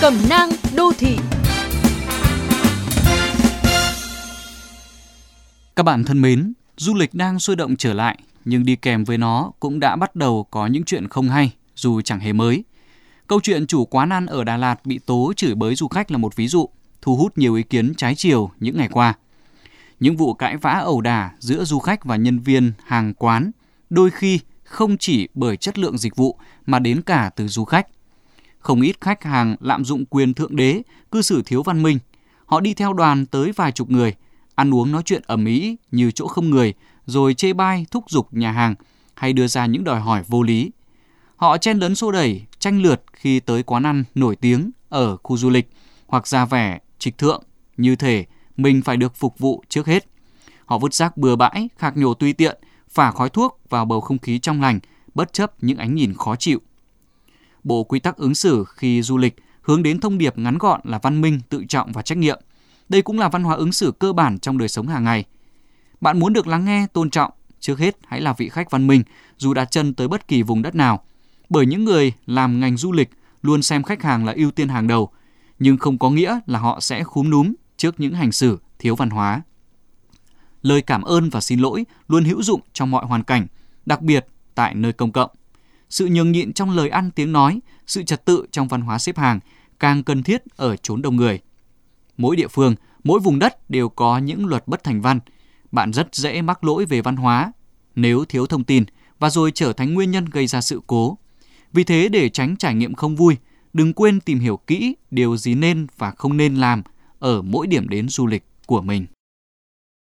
Cẩm nang đô thị Các bạn thân mến, du lịch đang sôi động trở lại, nhưng đi kèm với nó cũng đã bắt đầu có những chuyện không hay, dù chẳng hề mới. Câu chuyện chủ quán ăn ở Đà Lạt bị tố chửi bới du khách là một ví dụ, thu hút nhiều ý kiến trái chiều những ngày qua. Những vụ cãi vã ẩu đả giữa du khách và nhân viên hàng quán đôi khi không chỉ bởi chất lượng dịch vụ mà đến cả từ du khách. Không ít khách hàng lạm dụng quyền thượng đế, cư xử thiếu văn minh. Họ đi theo đoàn tới vài chục người, ăn uống nói chuyện ầm ĩ như chỗ không người, rồi chê bai thúc giục nhà hàng hay đưa ra những đòi hỏi vô lý. Họ chen lấn xô đẩy, tranh lượt khi tới quán ăn nổi tiếng ở khu du lịch hoặc ra vẻ trịch thượng như thể mình phải được phục vụ trước hết. Họ vứt rác bừa bãi, khạc nhổ tùy tiện, phả khói thuốc vào bầu không khí trong lành, bất chấp những ánh nhìn khó chịu. Bộ quy tắc ứng xử khi du lịch hướng đến thông điệp ngắn gọn là văn minh, tự trọng và trách nhiệm. Đây cũng là văn hóa ứng xử cơ bản trong đời sống hàng ngày. Bạn muốn được lắng nghe, tôn trọng, trước hết hãy là vị khách văn minh dù đặt chân tới bất kỳ vùng đất nào. Bởi những người làm ngành du lịch luôn xem khách hàng là ưu tiên hàng đầu, nhưng không có nghĩa là họ sẽ khúm núm trước những hành xử thiếu văn hóa. Lời cảm ơn và xin lỗi luôn hữu dụng trong mọi hoàn cảnh, đặc biệt tại nơi công cộng. Sự nhường nhịn trong lời ăn tiếng nói, sự trật tự trong văn hóa xếp hàng càng cần thiết ở chốn đông người. Mỗi địa phương, mỗi vùng đất đều có những luật bất thành văn. Bạn rất dễ mắc lỗi về văn hóa nếu thiếu thông tin và rồi trở thành nguyên nhân gây ra sự cố. Vì thế để tránh trải nghiệm không vui, đừng quên tìm hiểu kỹ điều gì nên và không nên làm ở mỗi điểm đến du lịch của mình.